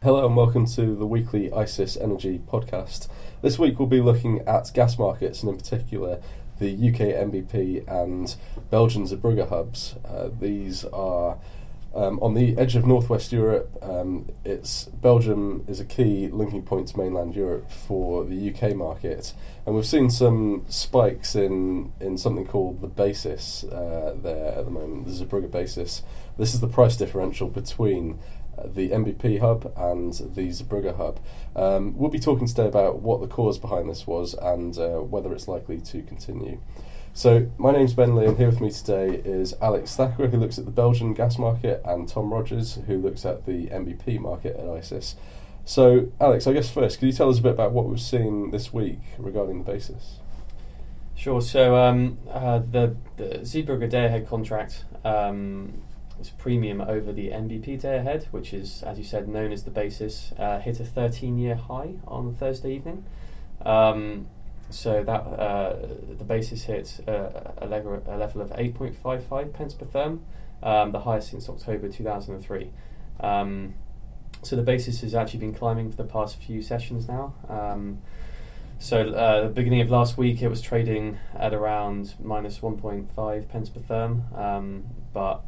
Hello and welcome to the weekly ICIS Energy podcast. This week we'll be looking at gas markets and in particular the UK NBP and Belgian Zeebrugge hubs. Uh, these are um, on the edge of northwest Europe. Um, it's Belgium is a key linking point to mainland Europe for the UK market, and we've seen some spikes in in something called the basis uh, there at the moment, the Zeebrugge basis. This is the price differential between the NBP hub and the Zeebrugge hub. Um, we'll be talking today about what the cause behind this was and uh, whether it's likely to continue. So, my name's Ben Lee, and here with me today is Alex Thacker, who looks at the Belgian gas market, and Tom Rogers, who looks at the NBP market at ICIS. So, Alex, I guess first, could you tell us a bit about what we've seen this week regarding the basis? Sure. So, um, uh, the, the Zeebrugge day ahead contract um, its premium over the NBP day ahead, which is, as you said, known as the basis, uh, hit a 13 year high on Thursday evening. Um, so that uh, the basis hit uh, a, level, a level of 8.55 pence per therm, um, the highest since October 2003. Um, so the basis has actually been climbing for the past few sessions now. Um, so uh, the beginning of last week, it was trading at around minus 1.5 pence per therm, um, but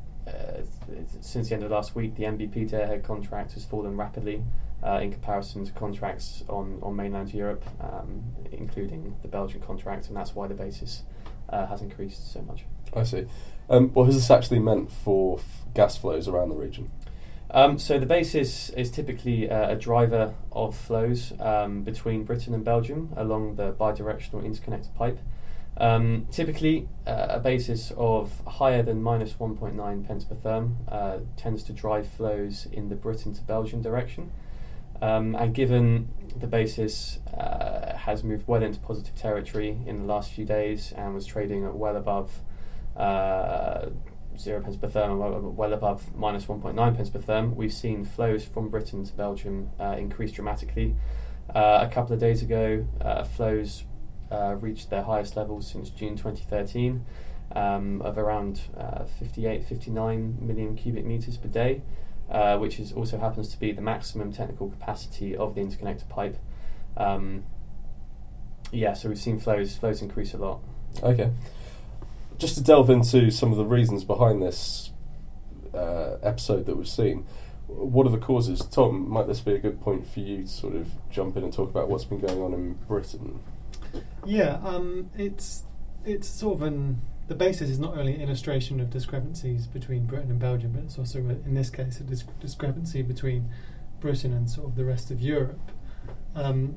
since the end of last week, the NBP day ahead contract has fallen rapidly uh, in comparison to contracts on, on mainland Europe, um, including the Belgian contract, and that's why the basis uh, has increased so much. I see. Um, what has this actually meant for f- gas flows around the region? Um, so the basis is typically uh, a driver of flows um, between Britain and Belgium along the bidirectional interconnected pipe. Um, typically, uh, a basis of higher than minus 1.9 pence per therm uh, tends to drive flows in the Britain to Belgium direction. Um, and given the basis uh, has moved well into positive territory in the last few days and was trading at well above uh, zero pence per therm, well, well above minus 1.9 pence per therm, we've seen flows from Britain to Belgium uh, increase dramatically. Uh, a couple of days ago, flows uh, reached their highest levels since June 2013 um, of around uh, 58, 59 million cubic meters per day, uh, which is also happens to be the maximum technical capacity of the interconnector pipe. Um, yeah, so we've seen flows flows increase a lot. Okay, just to delve into some of the reasons behind this uh, episode that we've seen. What are the causes? Tom, might this be a good point for you to sort of jump in and talk about what's been going on in Britain? Yeah, um, it's it's sort of an the basis is not only an illustration of discrepancies between Britain and Belgium, but it's also in this case a dis- discrepancy between Britain and sort of the rest of Europe. Um,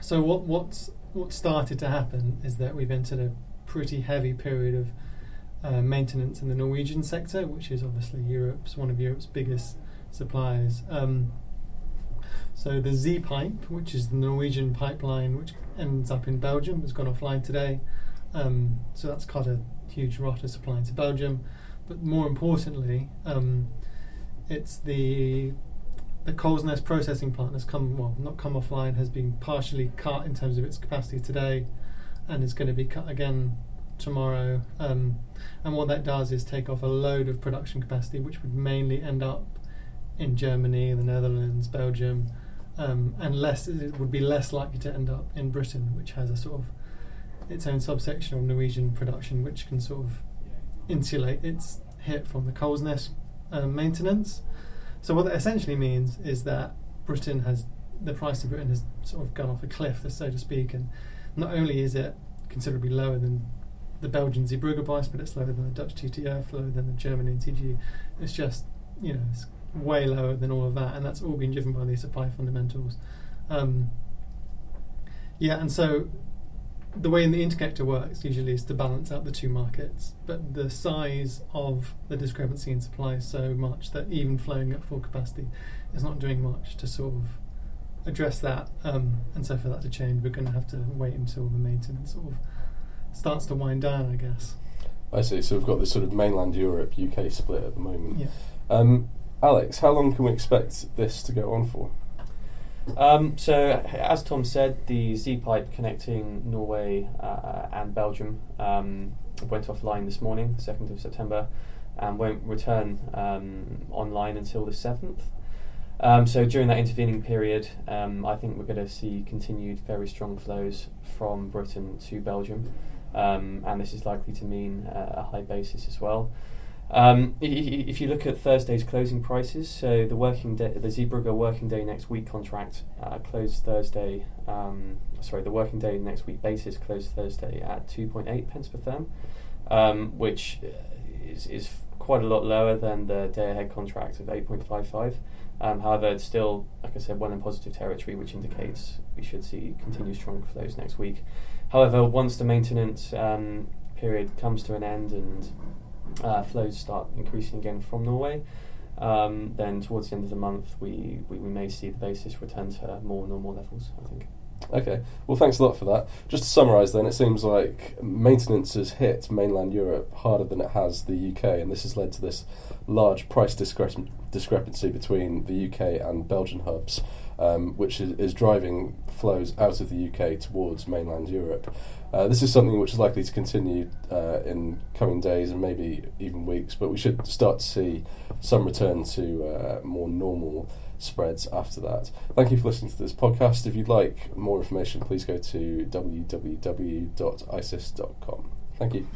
so what what's what started to happen is that we've entered a pretty heavy period of uh, maintenance in the Norwegian sector, which is obviously Europe's one of Europe's biggest suppliers. Um, so the Zeepipe, which is the Norwegian pipeline, which ends up in Belgium, has gone offline today. Um, so that's cut a huge rot of supply into Belgium. But more importantly, um, it's the the Kollsnes processing plant has come well, not come offline, has been partially cut in terms of its capacity today, and is going to be cut again tomorrow. Um, and what that does is take off a load of production capacity, which would mainly end up in Germany, the Netherlands, Belgium, um, and less it would be less likely to end up in Britain, which has a sort of its own subsection of Norwegian production, which can sort of insulate its hit from the Kollsnes um, maintenance. So what that essentially means is that Britain has the price of Britain has sort of gone off a cliff, so to speak, and not only is it considerably lower than the Belgian Zeebrugge price, but it's lower than the Dutch TTF, lower than the German NCG. It's just you know it's way lower than all of that, and that's all been driven by these supply fundamentals. Um, yeah, and so the way in the interconnector works usually is to balance out the two markets, but the size of the discrepancy in supply is so much that even flowing at full capacity is not doing much to sort of address that. Um, and so for that to change, we're going to have to wait until the maintenance sort of starts to wind down, I guess. I see. So we've got this sort of mainland Europe UK split at the moment. Yeah. Um, Alex, how long can we expect this to go on for? Um, so, as Tom said, the Zeepipe connecting Norway uh, and Belgium um, went offline this morning, 2nd of September, and won't return um, online until the 7th. Um, so during that intervening period, um, I think we're going to see continued very strong flows from Britain to Belgium, um, and this is likely to mean uh, a high basis as well. Um, if you look at Thursday's closing prices, so the working day, the Zeebrugge working day next week contract uh, closed Thursday. Um, sorry, the working day next week basis closed Thursday at 2.8 pence per therm, um, which is, is quite a lot lower than the day ahead contract of 8.55. Um, however, it's still, like I said, well in positive territory, which indicates we should see continued strong flows next week. However, once the maintenance um, period comes to an end and uh, flows start increasing again from Norway, um, then towards the end of the month, we, we, we, may see the basis return to more normal levels, I think. Okay, well, thanks a lot for that. Just to summarise, then, it seems like maintenance has hit mainland Europe harder than it has the UK, and this has led to this large price discre- discrepancy between the UK and Belgian hubs, um, which is, is, driving flows out of the UK towards mainland Europe. Uh, this is something which is likely to continue uh, in coming days and maybe even weeks, but we should start to see some return to uh, more normal spreads after that. Thank you for listening to this podcast. If you'd like more information, please go to www.icis.com. Thank you.